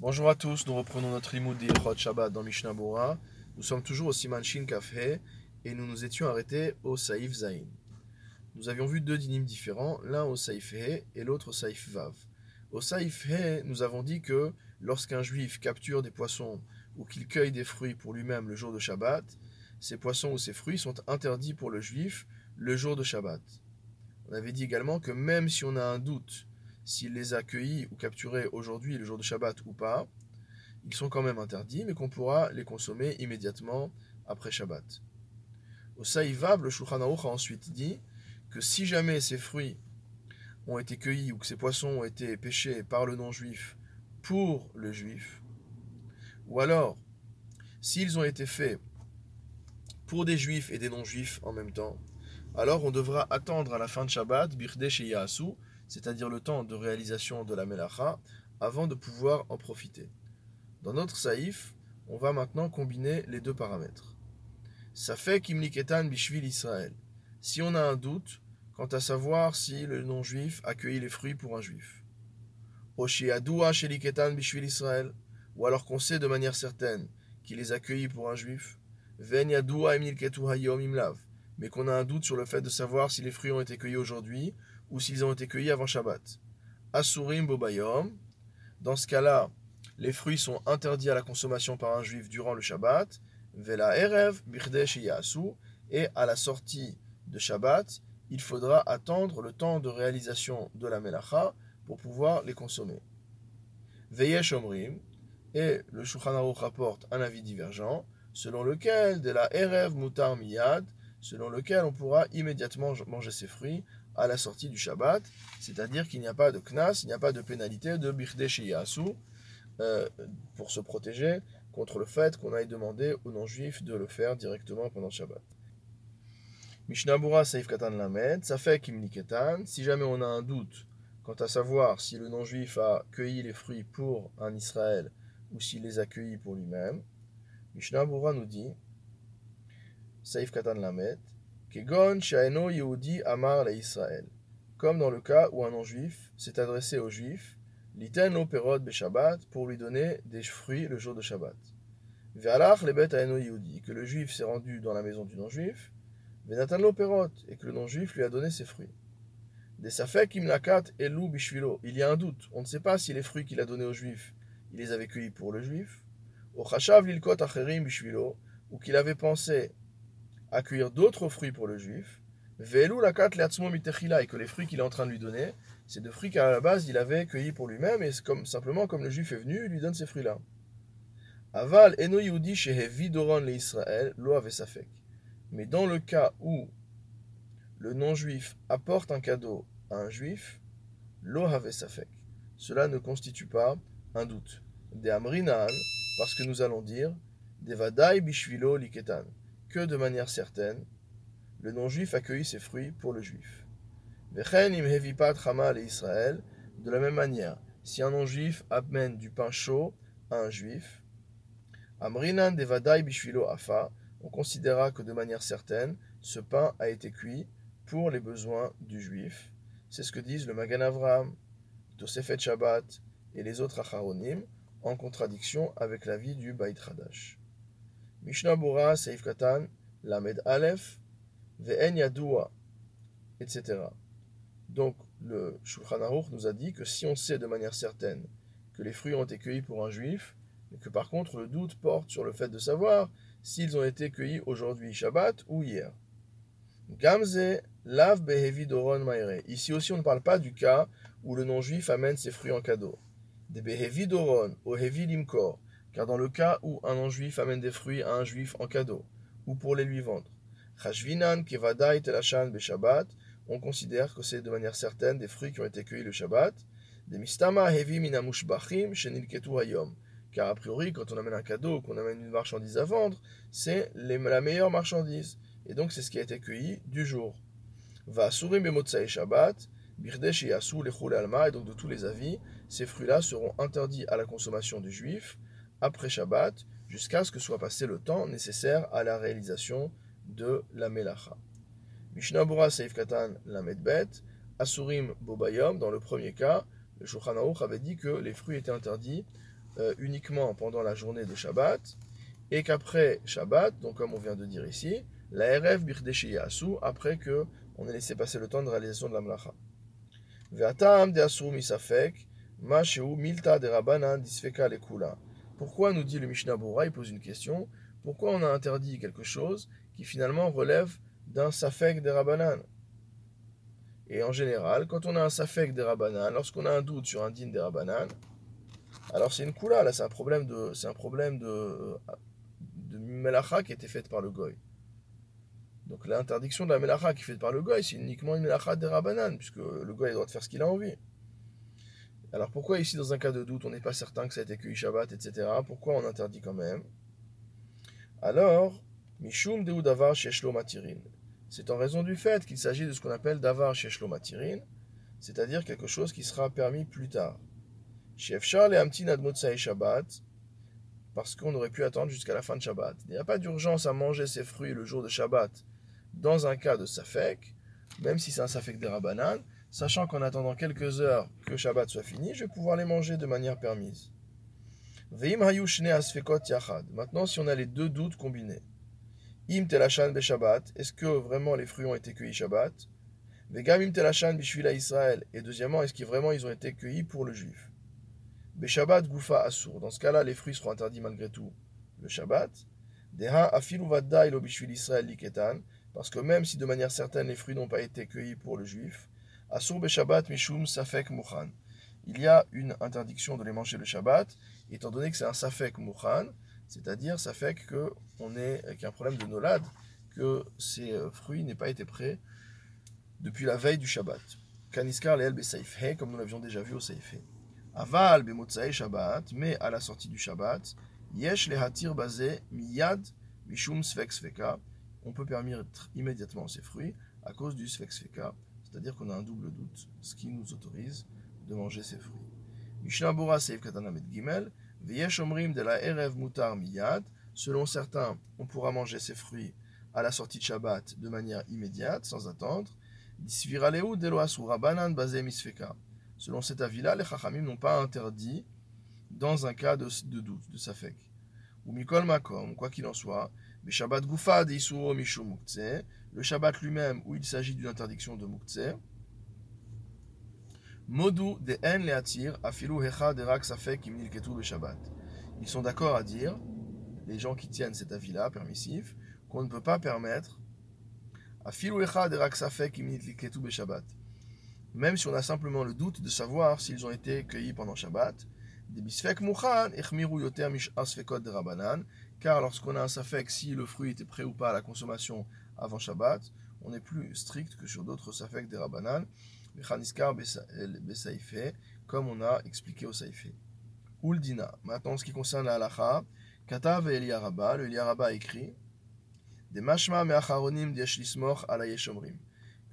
Bonjour à tous, nous reprenons notre limoud d'Ichot Shabbat dans Mishnah. Nous sommes toujours au Siman Shin Kafhe et nous nous étions arrêtés au Saïf Zain. Nous avions vu deux dynimes différents, l'un au Saïf He et l'autre au Saïf Vav. Au Saïf He, nous avons dit que lorsqu'un juif capture des poissons ou qu'il cueille des fruits pour lui-même le jour de Shabbat, ces poissons ou ces fruits sont interdits pour le juif le jour de Shabbat. On avait dit également que même si on a un doute s'il les a cueillis ou capturés aujourd'hui, le jour de Shabbat ou pas, ils sont quand même interdits, mais qu'on pourra les consommer immédiatement après Shabbat. Au Saïvab, le Shulchan a ensuite dit que si jamais ces fruits ont été cueillis ou que ces poissons ont été pêchés par le non-juif pour le juif, ou alors s'ils ont été faits pour des juifs et des non-juifs en même temps, alors on devra attendre à la fin de Shabbat, Birdesh et Yahasu, c'est-à-dire le temps de réalisation de la Melacha, avant de pouvoir en profiter. Dans notre saïf, on va maintenant combiner les deux paramètres. Ça fait Kimliketan Bishvil Israël. Si on a un doute quant à savoir si le non-juif a cueilli les fruits pour un juif. Sheliketan Bishvil Israël. Ou alors qu'on sait de manière certaine qu'il les a cueillis pour un juif. Ven Yadua Hayom Imlav. Mais qu'on a un doute sur le fait de savoir si les fruits ont été cueillis aujourd'hui ou s'ils ont été cueillis avant Shabbat. Asurim bobayom. Dans ce cas-là, les fruits sont interdits à la consommation par un juif durant le Shabbat. Vela erev birdesh yasu. Et à la sortie de Shabbat, il faudra attendre le temps de réalisation de la melacha pour pouvoir les consommer. Veyesh omrim. Et le Shulchan rapporte un avis divergent, selon lequel de la erev mutar miyad, selon lequel on pourra immédiatement manger ces fruits à la sortie du Shabbat, c'est-à-dire qu'il n'y a pas de knas, il n'y a pas de pénalité de birdesh euh, pour se protéger contre le fait qu'on aille demander aux non-juifs de le faire directement pendant le Shabbat. Mishnabura Saif Katan Lamed, ça fait Kimniketan, si jamais on a un doute quant à savoir si le non-juif a cueilli les fruits pour un Israël ou s'il les a cueillis pour lui-même, Mishnabura nous dit, Saif Katan Lamed, Amar Israël. Comme dans le cas où un non-juif s'est adressé aux juifs, Liten lo perod be Shabbat, pour lui donner des fruits le jour de Shabbat. Ve'alach lebet aeno Yehudi, que le juif s'est rendu dans la maison du non-juif, Venatan lo perot, et que le non-juif lui a donné ses fruits. Des safek imnakat elu bishvilo, il y a un doute, on ne sait pas si les fruits qu'il a donnés aux juifs, il les avait cueillis pour le juif, ou chashav lilkot acherim bishvilo, ou qu'il avait pensé accueillir d'autres fruits pour le juif, lakat mitechila, et que les fruits qu'il est en train de lui donner, c'est de fruits qu'à la base il avait cueillis pour lui-même, et comme, simplement comme le juif est venu, il lui donne ces fruits-là. Aval eno yudi shehevidoron le Israël, lo. Mais dans le cas où le non-juif apporte un cadeau à un juif, lo. Cela ne constitue pas un doute. De amrinan, parce que nous allons dire, devadai bishvilo liketan que de manière certaine, le non-juif accueillit ses fruits pour le juif. Israël, de la même manière, si un non-juif amène du pain chaud à un juif, Amrinan devadai bishvilo afa, on considérera que de manière certaine, ce pain a été cuit pour les besoins du juif. C'est ce que disent le Magan Avram, Tosefet Shabbat et les autres Acharonim, en contradiction avec l'avis du Bait Hadash. Mishnah Bura, Seif Katan, Lamed Aleph, Ve'en Yadoua, etc. Donc, le Shulchan Aruch nous a dit que si on sait de manière certaine que les fruits ont été cueillis pour un juif, mais que par contre le doute porte sur le fait de savoir s'ils ont été cueillis aujourd'hui Shabbat ou hier. Gamze lav behevi doron maire. Ici aussi, on ne parle pas du cas où le non-juif amène ses fruits en cadeau. De behevi doron, hevi limkor, car dans le cas où un non-juif amène des fruits à un juif en cadeau, ou pour les lui vendre, on considère que c'est de manière certaine des fruits qui ont été cueillis le Shabbat. Car a priori, quand on amène un cadeau, qu'on amène une marchandise à vendre, c'est la meilleure marchandise. Et donc c'est ce qui a été cueilli du jour. Va surim Shabbat, birdesh yasu lechul alma, et donc de tous les avis, ces fruits-là seront interdits à la consommation du juif, après Shabbat jusqu'à ce que soit passé le temps nécessaire à la réalisation de la Melacha. Mishnah Bura Seif Katan Lamed Bet, Asurim Bobayom, dans le premier cas, le Shulchan avait dit que les fruits étaient interdits euh, uniquement pendant la journée de Shabbat, et qu'après Shabbat, donc comme on vient de dire ici, la RF birdeshi yasu, après que on ait laissé passer le temps de réalisation de la mlacha. Ve'atam de asur misafek, ma milta de rabanan disfeka lekula. Pourquoi nous dit le Mishnah Bora, il pose une question, pourquoi on a interdit quelque chose qui finalement relève d'un safek des rabanan Et en général, quand on a un safek des rabanan, lorsqu'on a un doute sur un din des rabanan, alors c'est une kula, là c'est un problème de, c'est un problème de, de melacha qui a été faite par le goy. Donc l'interdiction de la melacha qui est faite par le goy, c'est uniquement une melacha des rabanan, puisque le goy a le droit de faire ce qu'il a envie. Alors pourquoi ici, dans un cas de doute, on n'est pas certain que ça a été cueilli Shabbat, etc. Pourquoi on interdit quand même? Alors, Mishum Deu Davar Sheshlo Matirin. C'est en raison du fait qu'il s'agit de ce qu'on appelle Davar Sheshlo Matirin, c'est-à-dire quelque chose qui sera permis plus tard. Chef Charles et Amtin Shabbat, parce qu'on aurait pu attendre jusqu'à la fin de Shabbat. Il n'y a pas d'urgence à manger ses fruits le jour de Shabbat dans un cas de Safek, même si c'est un Safek des Rabanan, sachant qu'en attendant quelques heures que Shabbat soit fini, je vais pouvoir les manger de manière permise. Maintenant, si on a les deux doutes combinés, Im telachan be Shabbat, est-ce que vraiment les fruits ont été cueillis Shabbat? Vegam im bishvila Israël, et deuxièmement, est-ce que vraiment ils ont été cueillis pour le juif? Be Shabbat dans ce cas-là, les fruits seront interdits malgré tout. Le Shabbat. Deha afilu ilo bishvil liketan, parce que même si de manière certaine les fruits n'ont pas été cueillis pour le juif, asur Shabbat mishum safek muchan, il y a une interdiction de les manger le Shabbat, étant donné que c'est un safek muchan, c'est-à-dire, ça fait qu'on est avec un problème de nolad, que ces euh, fruits n'aient pas été prêts depuis la veille du Shabbat. Kaniskar leel be comme nous l'avions déjà vu au Saifhe. Aval be Shabbat, mais à la sortie du Shabbat, yesh le hatir basé miyad mishum svek sveka, on peut permettre immédiatement ces fruits à cause du svek sveka, c'est-à-dire qu'on a un double doute, ce qui nous autorise de manger ces fruits. Mishnah Bora Seif Katanamet Gimel, de la Erev Mutar Miyad. Selon certains, on pourra manger ces fruits à la sortie de Shabbat de manière immédiate, sans attendre. Selon cet avis-là, les Chachamim n'ont pas interdit dans un cas de, doute, de Safek. Ou Mikol Makom, quoi qu'il en soit, Shabbat Gufa de Mishu le Shabbat lui-même où il s'agit d'une interdiction de Muktzeh, Modu de en leatir afilu hecha de rak safek imnilketu le Shabbat. Ils sont d'accord à dire, les gens qui tiennent cet avis-là, permissif, qu'on ne peut pas permettre afilu hecha de rak safek imnilketu le Shabbat. Même si on a simplement le doute de savoir s'ils ont été cueillis pendant Shabbat, car lorsqu'on a un safek si le fruit était prêt ou pas à la consommation avant Shabbat, on est plus strict que sur d'autres safek des rabanan, comme on a expliqué au Saïfé. Uldina. Maintenant, ce qui concerne la halacha, Katav et Eliaraba, le Eliaraba écrit des mashma me acharonim diesh ala yeshomrim.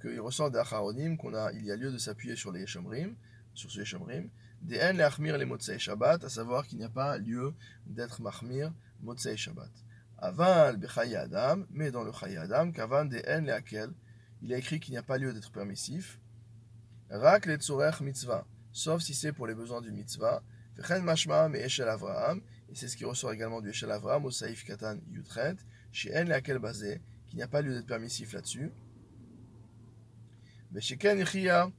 Qu'il ressort des acharonim qu'on a, il y a lieu de s'appuyer sur les yeshomrim, sur ce yeshomrim. Des en leachmir les motzei shabbat, à savoir qu'il n'y a pas lieu d'être mahmir motzei shabbat. Aval adam, mais dans le adam, kavan des en leakel, il a écrit qu'il n'y a pas lieu d'être permissif. Rak le mitzvah, sauf si c'est pour les besoins du mitzvah. Vechen mashma eshel Avraham, et c'est ce qui ressort également du eshel Avraham au saif katan yutret, chez en laquelle basé, qu'il n'y a pas lieu d'être permissif là-dessus. Vesheken yichia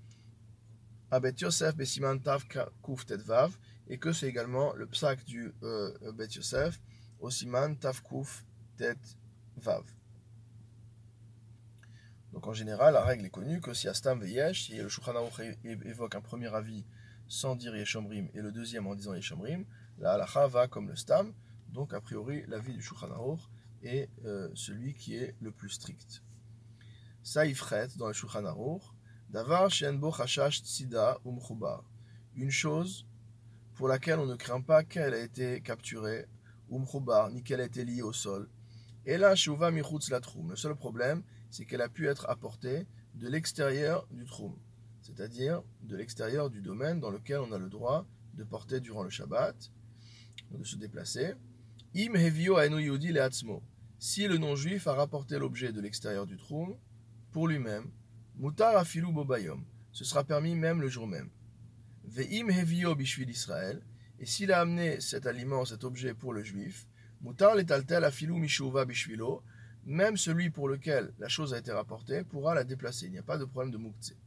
abet Yosef besiman tav kuf tetvav, et que c'est également le psak du euh, Bet Yosef au siman tav kuf tet vav. Donc en général, la règle est connue que si Astam Veyesh, si le Shulchan évoque un premier avis sans dire Yeshomrim et le deuxième en disant Yeshomrim, la halacha va comme le Stam. Donc a priori, l'avis du Shulchan est euh, celui qui est le plus strict. Saïfret dans le Shulchan Davar Shenbo Chashash Tzida Umchubar. Une chose pour laquelle on ne craint pas qu'elle ait été capturée, Umchubar, ni qu'elle ait été liée au sol. Et là, Shuva Michutz Latrum. Le seul problème, c'est qu'elle a pu être apportée de l'extérieur du troum, c'est-à-dire de l'extérieur du domaine dans lequel on a le droit de porter durant le Shabbat, de se déplacer. Im hevio le Si le non-juif a rapporté l'objet de l'extérieur du troum pour lui-même, mutar afilu bobayom. Ce sera permis même le jour même. Ve'im hevio bishvil Israël. Et s'il a amené cet aliment, cet objet pour le juif, mutar letaltel afilou mishuva bishvilo, même celui pour lequel la chose a été rapportée pourra la déplacer. Il n'y a pas de problème de muktzeh.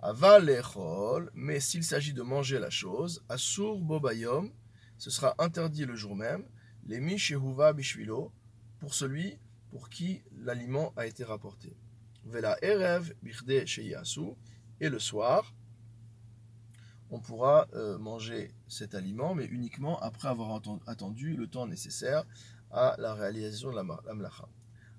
Aval lechol, mais s'il s'agit de manger la chose, asur bobayom, ce sera interdit le jour même, les mishuva bishvilo, pour celui pour qui l'aliment a été rapporté. Vela erev birde sheyasu, et le soir, on pourra euh, manger cet aliment, mais uniquement après avoir attendu le temps nécessaire à la réalisation de la, mlacha.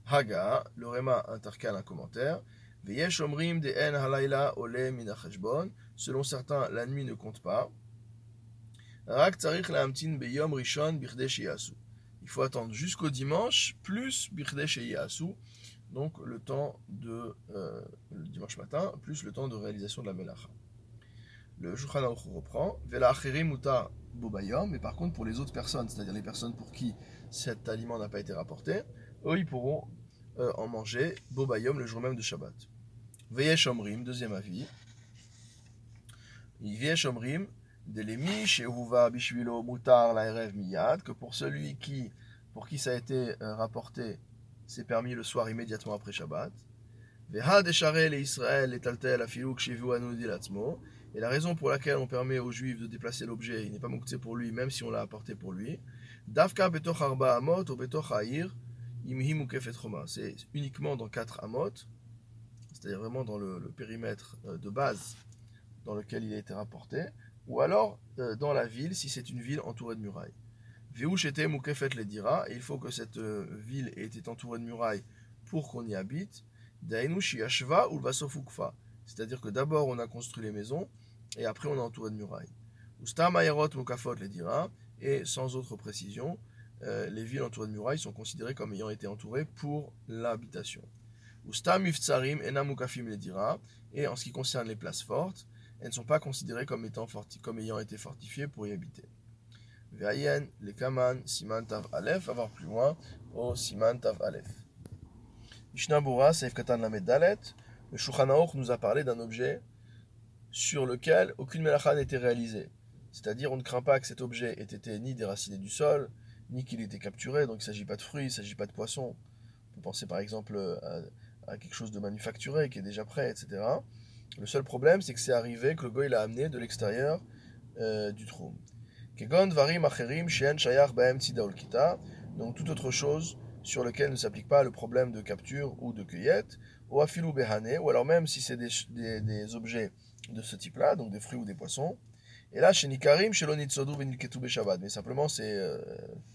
Haga, le Réma intercale un commentaire. Veyesh omrim de en halayla ole minachashbon. Selon certains, la nuit ne compte pas. Rak tsarich laamtin beyom rishon birde Il faut attendre jusqu'au dimanche, plus birde sheyasu. Donc le temps de euh, le dimanche matin, plus le temps de réalisation de la melacha le Shulchan reprend, Vela muta bobayom, mais par contre pour les autres personnes, c'est-à-dire les personnes pour qui cet aliment n'a pas été rapporté, eux ils pourront euh, en manger bobayom le jour même de Shabbat. Veyesh omrim, deuxième avis. Veyesh omrim, delemi shehuva bishvilo mutar laerev miyad, que pour celui qui, pour qui ça a été euh, rapporté, c'est permis le soir immédiatement après Shabbat. Veha deshare le Israël et taltel afilu kshivu anu dilatzmo, et la raison pour laquelle on permet aux juifs de déplacer l'objet, il n'est pas mouktsé pour lui, même si on l'a apporté pour lui. Davka betoch arba amot ou betoch imhim C'est uniquement dans quatre amot, c'est-à-dire vraiment dans le, périmètre euh, de base dans lequel il a été rapporté, ou alors euh, dans la ville, si c'est une ville entourée de murailles. Veuch était il faut que cette euh, ville ait été entourée de murailles pour qu'on y habite. Dainu shiashva ou C'est-à-dire que d'abord on a construit les maisons, et après on est entouré de murailles. Ustam ayarot mukafot les dira, et sans autre précision, euh, les villes entourées de murailles sont considérées comme ayant été entourées pour l'habitation. Ustam iftsarim enam mukafim les dira, et en ce qui concerne les places fortes, elles ne sont pas considérées comme, étant comme ayant été fortifiées pour y habiter. Ve'ayen, les kaman, siman alef, avoir plus loin, au siman tav alef. Mishnah Seif Katan Lamed Dalet, le Shulchan nous a parlé d'un objet sur lequel aucune melacha n'était réalisée. C'est-à-dire, on ne craint pas que cet objet ait été ni déraciné du sol, ni qu'il ait été capturé, donc il ne s'agit pas de fruits, il ne s'agit pas de poissons. On peut penser par exemple à, quelque chose de manufacturé qui est déjà prêt, etc. Le seul problème, c'est que c'est arrivé que le goy l'a amené de l'extérieur euh, du trou. donc toute autre chose sur lequel ne s'applique pas le problème de capture ou de cueillette, ou ou alors même si c'est des objets de ce type-là, donc des fruits ou des poissons. Et là, chez Nikarim, chez l'Onitsodu Venilketu Shabbat. Mais simplement, c'est euh,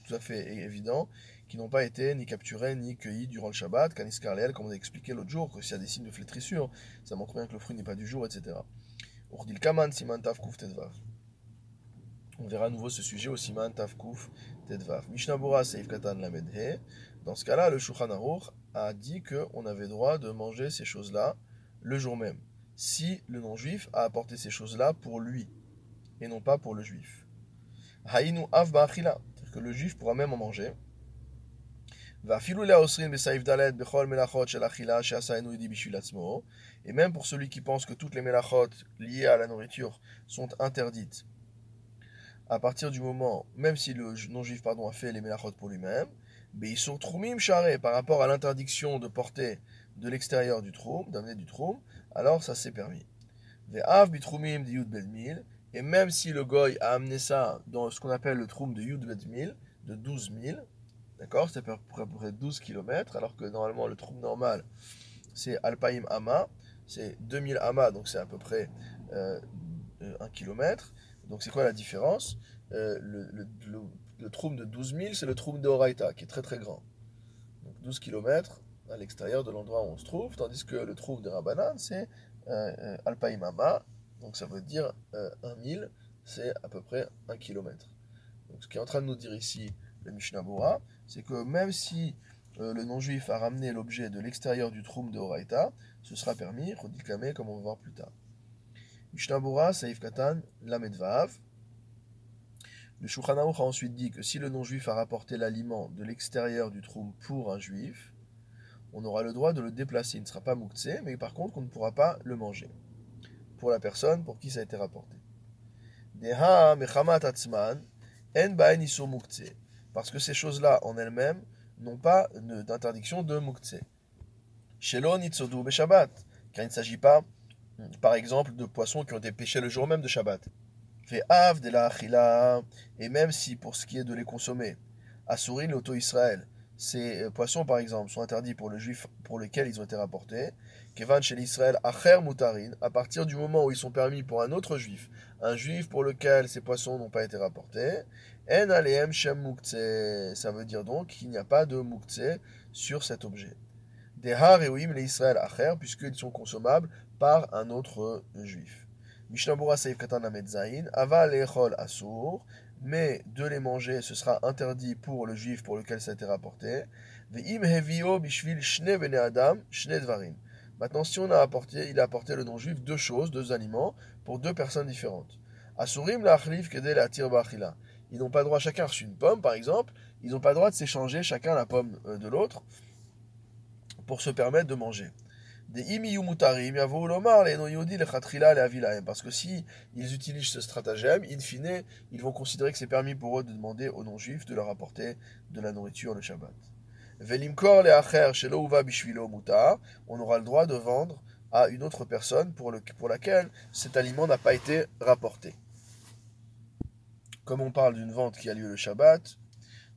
tout à fait évident qu'ils n'ont pas été ni capturés ni cueillis durant le Shabbat. Kaniskar Leel, comme on a expliqué l'autre jour, que s'il y a des signes de flétrissure, ça montre bien que le fruit n'est pas du jour, etc. Urdil Siman. On verra à nouveau ce sujet au Siman Tavkuf Tedvav. Mishnabura Seif Katan Lamedhe. Dans ce cas-là, le Shulchan a dit qu'on avait droit de manger ces choses-là le jour même si le non-juif a apporté ces choses-là pour lui et non pas pour le juif. Haïnu av c'est-à-dire que le juif pourra même en manger. Et même pour celui qui pense que toutes les melachot liées à la nourriture sont interdites, à partir du moment, même si le non-juif a fait les melachot pour lui-même, mais ils sont troumim charé par rapport à l'interdiction de porter de l'extérieur du troum, d'amener du troum, alors ça s'est permis. Et même si le goy a amené ça dans ce qu'on appelle le troum de Yud Bedmil, de 12 000, d'accord, c'est à peu près 12 km, alors que normalement le troum normal c'est Alpaim Ama, c'est 2000 Ama, donc c'est à peu près euh, 1 km. Donc c'est quoi la différence? Euh, Le, le, le, troum de 12 000, c'est le troum de Horaïta, qui est très très grand. Donc 12 km, à l'extérieur de l'endroit où on se trouve, tandis que le trouve de Rabbanan, c'est euh, euh donc ça veut dire euh, un mille, c'est à peu près un kilomètre. Donc ce qui est en train de nous dire ici le Mishnah Bora, c'est que même si euh, le non-juif a ramené l'objet de l'extérieur du troum de Horaïta, ce sera permis, Rodikame, comme on va voir plus tard. Mishnah Bora, Saïf Katan, Lamedvav. Le Shulchan a ensuite dit que si le non-juif a rapporté l'aliment de l'extérieur du troum pour un juif, on aura le droit de le déplacer. Il ne sera pas mouktsé, mais par contre, on ne pourra pas le manger. Pour la personne pour qui ça a été rapporté. Parce que ces choses-là en elles-mêmes n'ont pas d'interdiction de mukse. Shelo nitzodu be Shabbat, car il ne s'agit pas, par exemple, de poissons qui ont été pêchés le jour même de Shabbat. Ve'av de la et même si pour ce qui est de les consommer, Asurin l'auto Israël, ces euh, poissons par exemple sont interdits pour le juif pour lequel ils ont été rapportés, Kevan chez l'Israël acher mutarin, à partir du moment où ils sont permis pour un autre juif, un juif pour lequel ces poissons n'ont pas été rapportés, en aleem shem muktse, ça veut dire donc qu'il n'y a pas de muktse sur cet objet. Des har et l'Israël acher, puisqu'ils sont consommables par un autre juif. Mishnabura Seif Katan Zain, Ava Lechol Asur, mais de les manger, ce sera interdit pour le juif pour lequel ça a été rapporté. Maintenant, si on a apporté, il a apporté le non-juif deux choses, deux aliments, pour deux personnes différentes. Ils n'ont pas le droit, chacun reçu une pomme, par exemple, ils n'ont pas le droit de s'échanger chacun la pomme euh, de l'autre pour se permettre de manger parce que si ils utilisent ce stratagème, in fine, ils vont considérer que c'est permis pour eux de demander aux non-juifs de leur apporter de la nourriture le Shabbat. On aura le droit de vendre à une autre personne pour, le, pour laquelle cet aliment n'a pas été rapporté. Comme on parle d'une vente qui a lieu le Shabbat,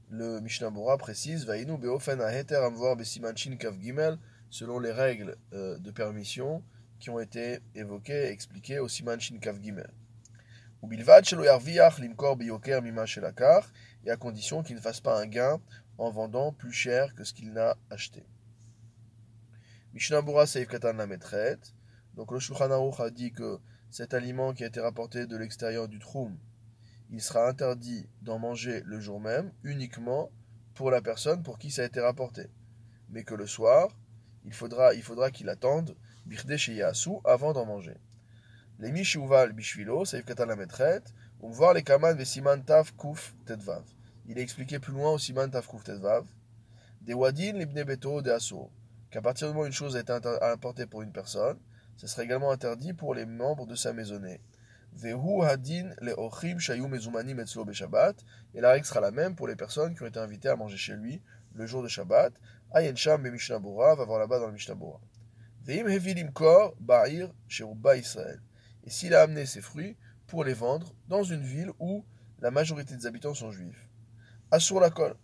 le Mishnah Bora précise Vainu beofen aheter amvor besimanchin kav gimel selon les règles euh, de permission qui ont été évoquées et expliquées au Siman Shin Kav Gimel. et à condition qu'il ne fasse pas un gain en vendant plus cher que ce qu'il n'a acheté. Mishnah Seif Katan Lametret. Donc le Shulchan a dit que cet aliment qui a été rapporté de l'extérieur du Troum, il sera interdit d'en manger le jour même, uniquement pour la personne pour qui ça a été rapporté. Mais que le soir, il faudra, il faudra qu'il attende avant d'en manger. Les Mishuval Bishvilo, Saïf Katan Metret, on voir les Kaman Vesiman Tav Kuf Tedvav. Il est expliqué plus loin au Siman Tav Kuf Tedvav. Des Wadin Libne Beto de Asur. Qu'à partir du moment où une chose a été importée pour une personne, ce serait également interdit pour les membres de sa maisonnée. Vehu Hadin le Ochim Shayu Mezumanim Etzlo Beshabbat. Et la règle sera la même pour les personnes qui ont été invitées à manger chez lui le jour de Shabbat. Ayen Sham Mishnah va voir là-bas dans le Mishnah Veim Hevilim Kor Ba'ir Sheruba Israël. Et s'il a amené ses fruits pour les vendre dans une ville où la majorité des habitants sont juifs. Assur la kol.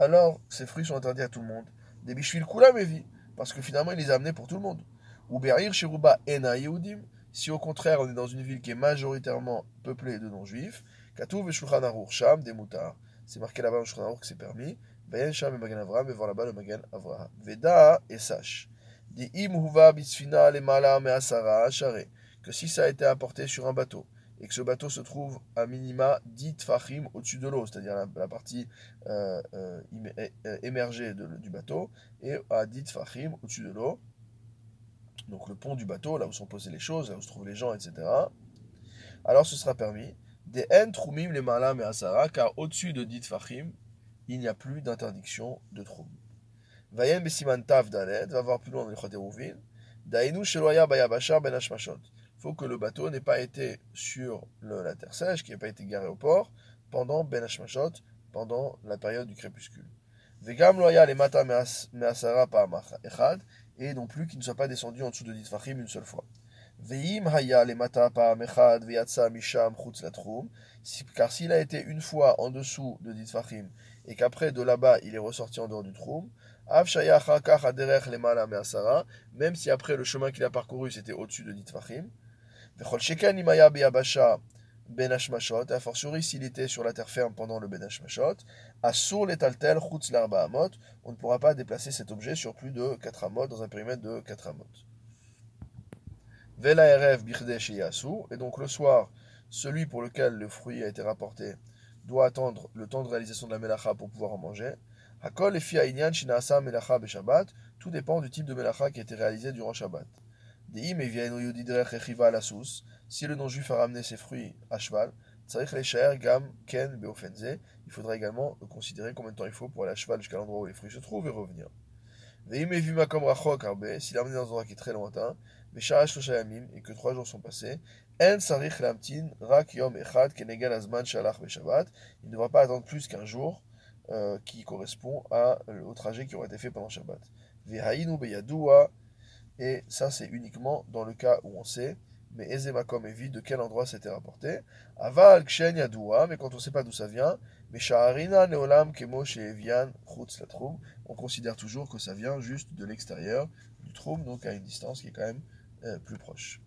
Alors, ces fruits sont interdits à tout le monde. Des bishvil kula mevi. Parce que finalement, il les a amenés pour tout le monde. Ou Ba'ir Sheruba Ena Yehudim. Si au contraire, on est dans une ville qui est majoritairement peuplée de non-juifs. Katuv Shulchan Sham des moutards. C'est marqué là-bas au Shulchan que c'est permis. Sham et voir là-bas le Magan. Veda et sache. Dit. Que si ça a été apporté sur un bateau, et que ce bateau se trouve à minima 10 fachim au-dessus de l'eau, c'est-à-dire la, partie émergée du bateau, et à 10 fachim au-dessus de l'eau, donc le pont du bateau, là où sont posées les choses, là où se trouvent les gens, etc., alors ce sera permis. Des en trumim le mala measara, car au-dessus de 10 fachim, il n'y a plus d'interdiction de trouble. Vayen besiman tav dalet, va voir plus loin dans les Choteruvin. Dainu sheloya bayabasha ben hashmashot. Il faut que le bateau n'ait pas été sur le, la terre sèche, qui n'ait pas été garé au port, pendant ben hashmashot, pendant la période du crépuscule. Vegam loya les mata measara pa echad, et non plus qu'il ne soit pas descendu en dessous de Ditvachim une seule fois. Veim haya les mata pa mechad veyatsa misham chutz latrum, car s'il a été une fois en dessous de Ditvachim et qu'après de là-bas il est ressorti en dehors du trou, même si après le chemin qu'il a parcouru c'était au-dessus de Nitfachim, ben a fortiori s'il était sur la terre ferme pendant le Ben Hashmashot, Asur letaltel chutz amot, on ne pourra pas déplacer cet objet sur plus de 4 amot, dans un périmètre de 4 amot. Vela erev et donc le soir, celui pour lequel le fruit a été rapporté doit attendre le temps de réalisation de la melacha pour pouvoir en manger. Hakol melacha Shabbat. Tout dépend du type de melacha qui a été réalisé durant Shabbat. Deim la Si le non-juif a ramené ses fruits à cheval, gam ken beofenze. Il faudra également considérer combien de temps il faut pour aller à cheval jusqu'à l'endroit où les fruits se trouvent et revenir. Evu makom rachok arbe. S'il a ramené dans un endroit qui est très lointain, et que trois jours sont passés, il ne devra pas attendre plus qu'un jour euh, qui correspond à, au trajet qui aurait été fait pendant Shabbat. Et ça c'est uniquement dans le cas où on sait, mais Ezemakom est vide de quel endroit c'était rapporté. Aval Kshen Yadoua, mais quand on ne sait pas d'où ça vient, mais Shaharina Neolam Kemo Evian Chutz la on considère toujours que ça vient juste de l'extérieur du Troum, donc à une distance qui est quand même euh, plus proche.